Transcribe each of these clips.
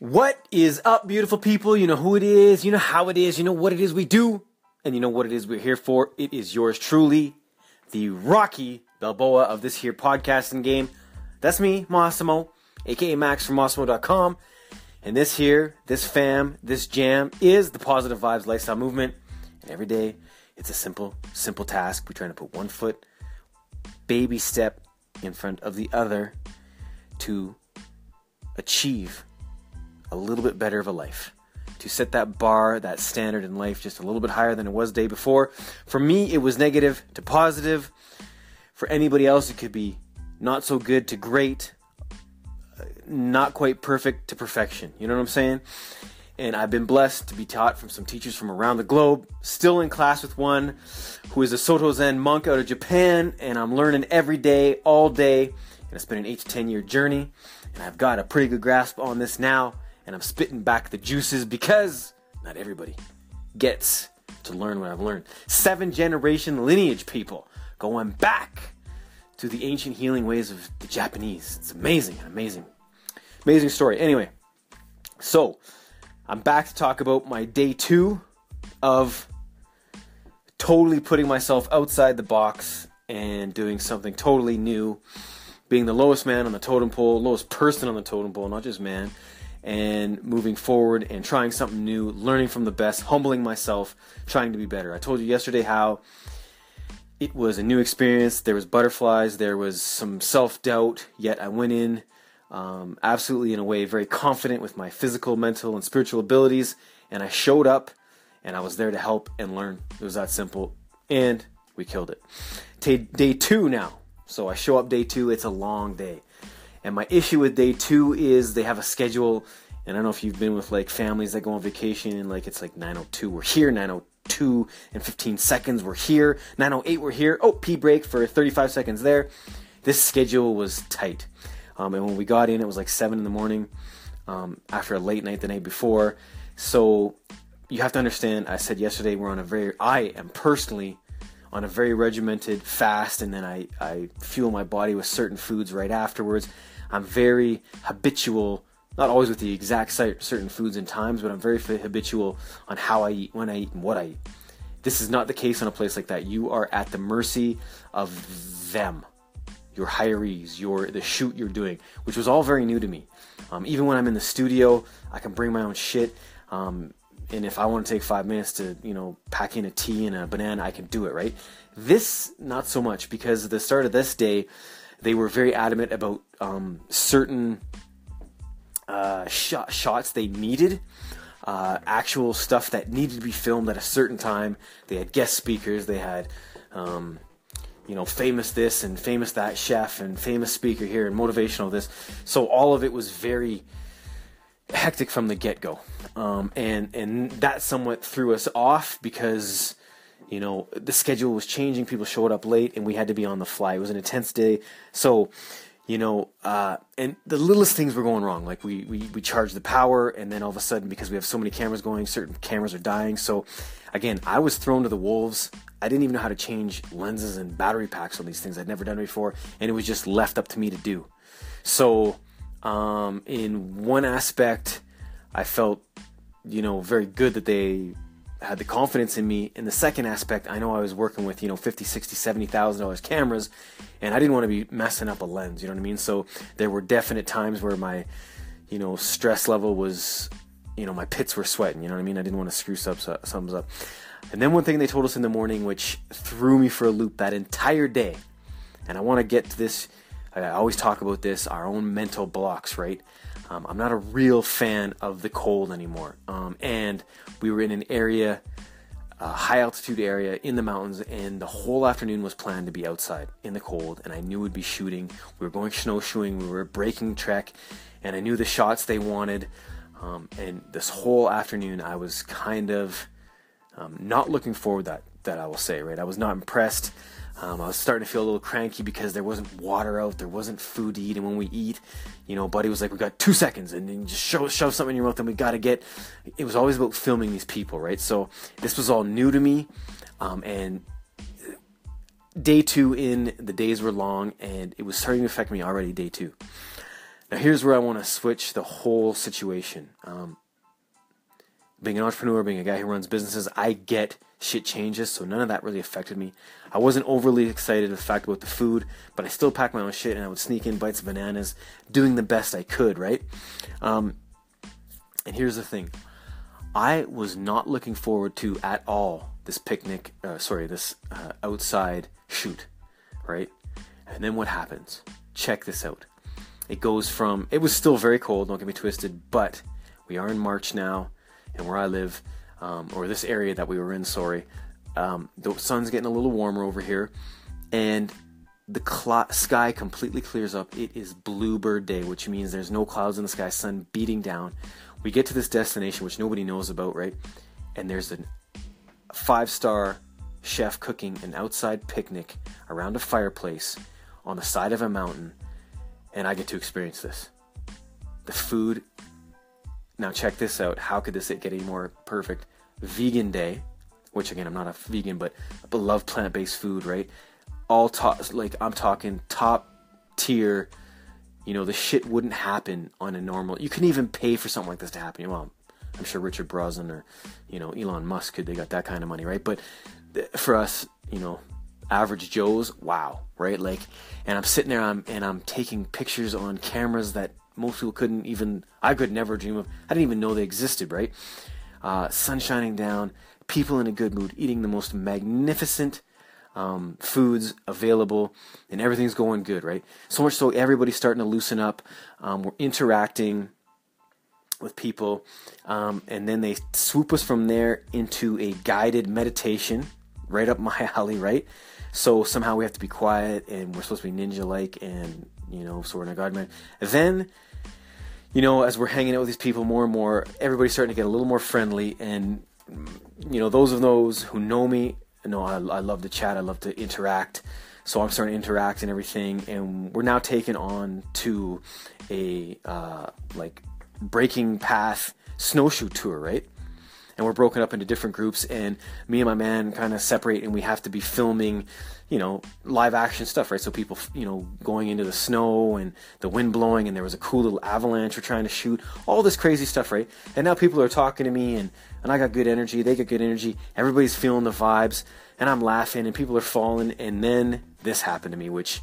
What is up, beautiful people? You know who it is, you know how it is, you know what it is we do, and you know what it is we're here for. It is yours truly, the Rocky Balboa of this here podcasting game. That's me, Massimo, aka Max from Massimo.com. And this here, this fam, this jam is the Positive Vibes Lifestyle Movement. And every day, it's a simple, simple task. We're trying to put one foot, baby step in front of the other to achieve a little bit better of a life. To set that bar, that standard in life just a little bit higher than it was day before. For me, it was negative to positive. For anybody else, it could be not so good to great, not quite perfect to perfection. You know what I'm saying? And I've been blessed to be taught from some teachers from around the globe. Still in class with one who is a Soto Zen monk out of Japan, and I'm learning every day, all day. And it's been an eight to ten year journey, and I've got a pretty good grasp on this now. And I'm spitting back the juices because not everybody gets to learn what I've learned. Seven generation lineage people going back to the ancient healing ways of the Japanese. It's amazing, amazing, amazing story. Anyway, so I'm back to talk about my day two of totally putting myself outside the box and doing something totally new, being the lowest man on the totem pole, lowest person on the totem pole, not just man, and moving forward and trying something new, learning from the best, humbling myself, trying to be better. I told you yesterday how it was a new experience. There was butterflies, there was some self-doubt, yet I went in um, absolutely in a way very confident with my physical, mental, and spiritual abilities, and I showed up and I was there to help and learn. It was that simple, and we killed it. T- day two now. So I show up day two. It's a long day, and my issue with day two is they have a schedule. And I don't know if you've been with like families that go on vacation and like it's like 902 we're here 902 and 15 seconds we're here 908 we're here oh pee break for 35 seconds there this schedule was tight um, and when we got in it was like 7 in the morning um, after a late night the night before so you have to understand, I said yesterday, we're on a very, I am personally on a very regimented fast, and then I, I fuel my body with certain foods right afterwards. I'm very habitual, not always with the exact certain foods and times, but I'm very habitual on how I eat, when I eat, and what I eat. This is not the case on a place like that. You are at the mercy of them, your hirees, your the shoot you're doing, which was all very new to me. Um, even when I'm in the studio, I can bring my own shit. Um, and if I want to take five minutes to, you know, pack in a tea and a banana, I can do it, right? This, not so much, because the start of this day, they were very adamant about um, certain uh, shot, shots they needed, uh, actual stuff that needed to be filmed at a certain time. They had guest speakers, they had, um, you know, famous this and famous that chef and famous speaker here and motivational this. So all of it was very hectic from the get go, um, and and that somewhat threw us off because you know the schedule was changing. People showed up late, and we had to be on the fly. It was an intense day, so you know, uh, and the littlest things were going wrong. Like we, we we charged the power, and then all of a sudden, because we have so many cameras going, certain cameras are dying. So again, I was thrown to the wolves. I didn't even know how to change lenses and battery packs on these things. I'd never done before, and it was just left up to me to do. So um, in one aspect, I felt, you know, very good that they had the confidence in me. In the second aspect, I know I was working with, you know, 50, 60, 70,000 dollars cameras and I didn't want to be messing up a lens, you know what I mean? So there were definite times where my, you know, stress level was, you know, my pits were sweating, you know what I mean? I didn't want to screw some some up. And then one thing they told us in the morning which threw me for a loop that entire day. And I want to get to this I always talk about this, our own mental blocks, right? Um, I'm not a real fan of the cold anymore. Um, and we were in an area, a high altitude area in the mountains, and the whole afternoon was planned to be outside in the cold. And I knew we'd be shooting. We were going snowshoeing. We were breaking trek, and I knew the shots they wanted. Um, and this whole afternoon, I was kind of um, not looking forward that that I will say, right? I was not impressed. Um, I was starting to feel a little cranky because there wasn't water out, there wasn't food to eat, and when we eat, you know, Buddy was like, "We got two seconds," and then just shove, shove something in your mouth, and we got to get. It was always about filming these people, right? So this was all new to me, um, and day two in, the days were long, and it was starting to affect me already. Day two. Now, here's where I want to switch the whole situation. Um, being an entrepreneur, being a guy who runs businesses, I get shit changes, so none of that really affected me. I wasn't overly excited the fact about the food, but I still packed my own shit and I would sneak in bites of bananas, doing the best I could, right? Um, and here's the thing I was not looking forward to at all this picnic, uh, sorry, this uh, outside shoot, right? And then what happens? Check this out. It goes from, it was still very cold, don't get me twisted, but we are in March now, and where I live, um, or this area that we were in, sorry, um, the sun's getting a little warmer over here, and the cl- sky completely clears up. It is bluebird day, which means there's no clouds in the sky, sun beating down. We get to this destination, which nobody knows about, right? And there's a five star chef cooking an outside picnic around a fireplace on the side of a mountain, and I get to experience this. The food. Now, check this out. How could this get any more perfect? Vegan day, which again, I'm not a vegan, but I love plant based food, right? All top, like I'm talking top tier you know, the shit wouldn't happen on a normal. You couldn't even pay for something like this to happen. Well, I'm sure Richard Branson or, you know, Elon Musk could. They got that kind of money, right? But for us, you know, average Joes, wow, right? Like, and I'm sitting there, I'm, and I'm taking pictures on cameras that most people couldn't even. I could never dream of. I didn't even know they existed, right? Uh, sun shining down, people in a good mood, eating the most magnificent um, foods available, and everything's going good, right? So much so everybody's starting to loosen up. Um, we're interacting with people, um, and then they swoop us from there into a guided meditation, right up my alley, right? So somehow we have to be quiet, and we're supposed to be ninja-like, and you know, so we're in a guide man. Then you know, as we're hanging out with these people more and more, everybody's starting to get a little more friendly. And, you know, those of those who know me know, I, I love to chat, I love to interact. So I'm starting to interact and everything, and we're now taken on to a uh, like breaking path snowshoe tour, right? And we're broken up into different groups, and me and my man kind of separate, and we have to be filming, you know, live action stuff, right? So people, you know, going into the snow and the wind blowing, and there was a cool little avalanche we're trying to shoot, all this crazy stuff, right? And now people are talking to me, and and I got good energy, they got good energy, everybody's feeling the vibes, and I'm laughing, and people are falling, and then this happened to me, which,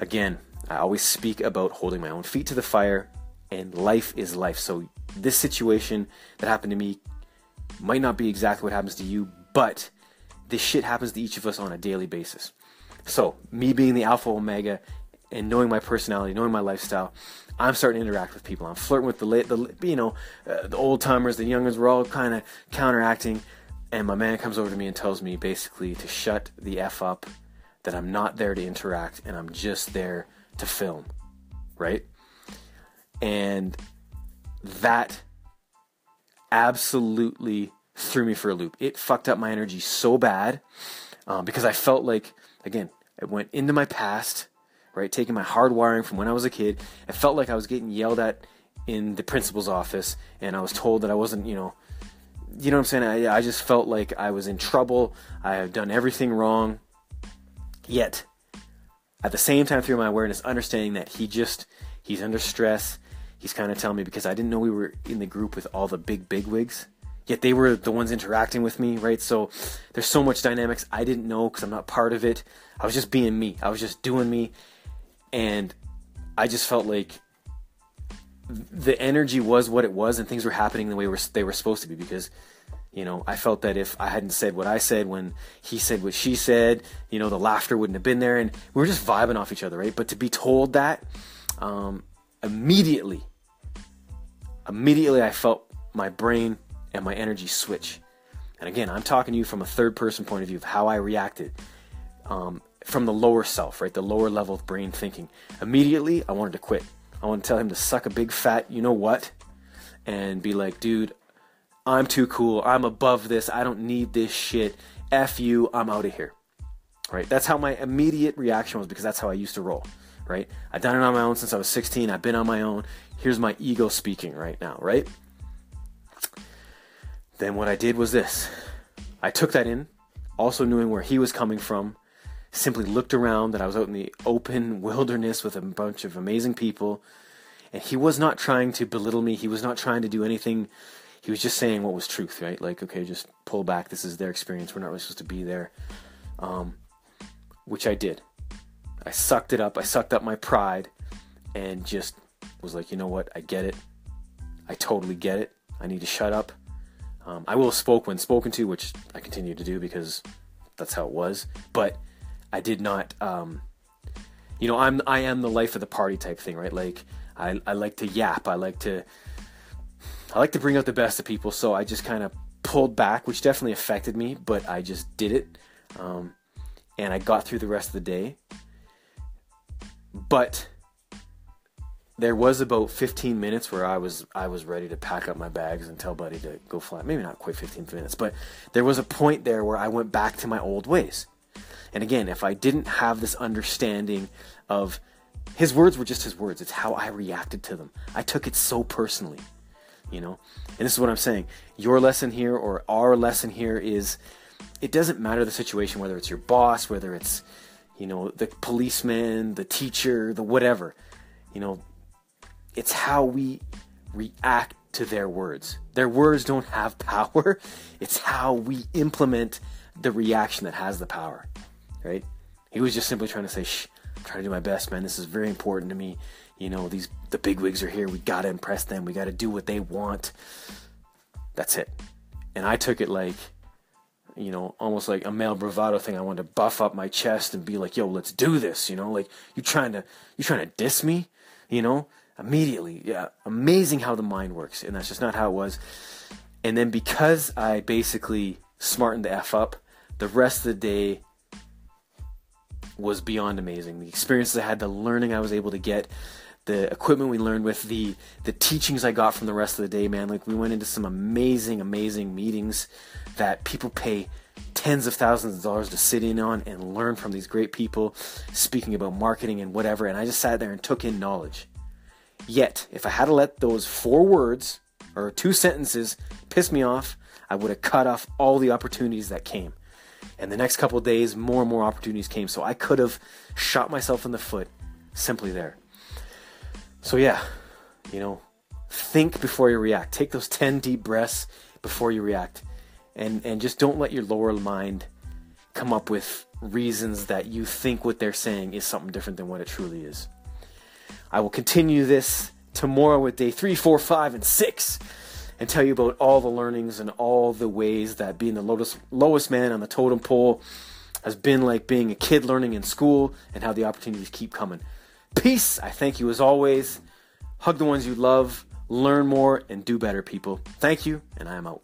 again, I always speak about holding my own feet to the fire, and life is life. So this situation that happened to me might not be exactly what happens to you, but this shit happens to each of us on a daily basis. So, me being the alpha omega and knowing my personality, knowing my lifestyle, I'm starting to interact with people. I'm flirting with the late, the you know, uh, the old timers, the youngers. We're all kind of counteracting, and my man comes over to me and tells me basically to shut the f up, that I'm not there to interact and I'm just there to film, right? And that absolutely threw me for a loop. It fucked up my energy so bad um, because I felt like, again, it went into my past, right? Taking my hard wiring from when I was a kid. I felt like I was getting yelled at in the principal's office and I was told that I wasn't, you know, you know what I'm saying? I, I just felt like I was in trouble. I have done everything wrong. Yet, at the same time, through my awareness, understanding that he just, he's under stress. He's kind of telling me because I didn't know we were in the group with all the big big wigs. yet they were the ones interacting with me, right? So there's so much dynamics I didn't know because I'm not part of it. I was just being me. I was just doing me, and I just felt like the energy was what it was, and things were happening the way they were supposed to be because. You know, I felt that if I hadn't said what I said when he said what she said, you know, the laughter wouldn't have been there, and we were just vibing off each other, right? But to be told that, um, immediately, immediately I felt my brain and my energy switch. And again, I'm talking to you from a third person point of view of how I reacted um, from the lower self, right? The lower level of brain thinking. Immediately, I wanted to quit. I want to tell him to suck a big fat, you know what? And be like, dude, I'm too cool. I'm above this. I don't need this shit. F you. I'm out of here. Right? That's how my immediate reaction was because that's how I used to roll. Right? I've done it on my own since I was 16. I've been on my own. Here's my ego speaking right now. Right? Then what I did was this I took that in, also knowing where he was coming from, simply looked around that I was out in the open wilderness with a bunch of amazing people, And he was not trying to belittle me. He was not trying to do anything. He was just saying what was truth, right? Like, okay, just pull back. This is their experience. We're not really supposed to be there. Um, which I did. I sucked it up. I sucked up my pride and just was like, you know what? I get it. I totally get it. I need to shut up. Um, I will spoke when spoken to, which I continue to do because that's how it was. But I did not. Um, you know, I'm I am the life of the party type thing, right? Like I I like to yap. I like to I like to bring out the best of people. So I just kind of pulled back, which definitely affected me. But I just did it, um, and I got through the rest of the day. But there was about 15 minutes where I was I was ready to pack up my bags and tell Buddy to go fly. Maybe not quite 15 minutes, but there was a point there where I went back to my old ways. And again, if I didn't have this understanding of his words were just his words, it's how I reacted to them. I took it so personally, you know. And this is what I'm saying. Your lesson here or our lesson here is it doesn't matter the situation whether it's your boss, whether it's you know, the policeman, the teacher, the whatever. You know, it's how we react to their words. Their words don't have power. It's how we implement the reaction that has the power. Right? He was just simply trying to say, "Shh, I'm trying to do my best, man. This is very important to me. You know, these the big wigs are here. We got to impress them. We got to do what they want." That's it. And I took it like you know, almost like a male bravado thing. I wanted to buff up my chest and be like, "Yo, let's do this." You know, like you trying to you trying to diss me, you know? Immediately. Yeah, amazing how the mind works, and that's just not how it was. And then because I basically smartened the f up, the rest of the day was beyond amazing. The experiences I had, the learning I was able to get, the equipment we learned with, the the teachings I got from the rest of the day, man. Like we went into some amazing, amazing meetings that people pay tens of thousands of dollars to sit in on and learn from these great people speaking about marketing and whatever. And I just sat there and took in knowledge. Yet, if I had to let those four words or two sentences piss me off, I would have cut off all the opportunities that came. And the next couple days, more and more opportunities came. So I could have shot myself in the foot simply there. So, yeah, you know, think before you react. Take those 10 deep breaths before you react. And, and just don't let your lower mind come up with reasons that you think what they're saying is something different than what it truly is. I will continue this tomorrow with day three, four, five, and six and tell you about all the learnings and all the ways that being the lowest, lowest man on the totem pole has been like being a kid learning in school and how the opportunities keep coming. Peace. I thank you as always. Hug the ones you love, learn more, and do better, people. Thank you, and I am out.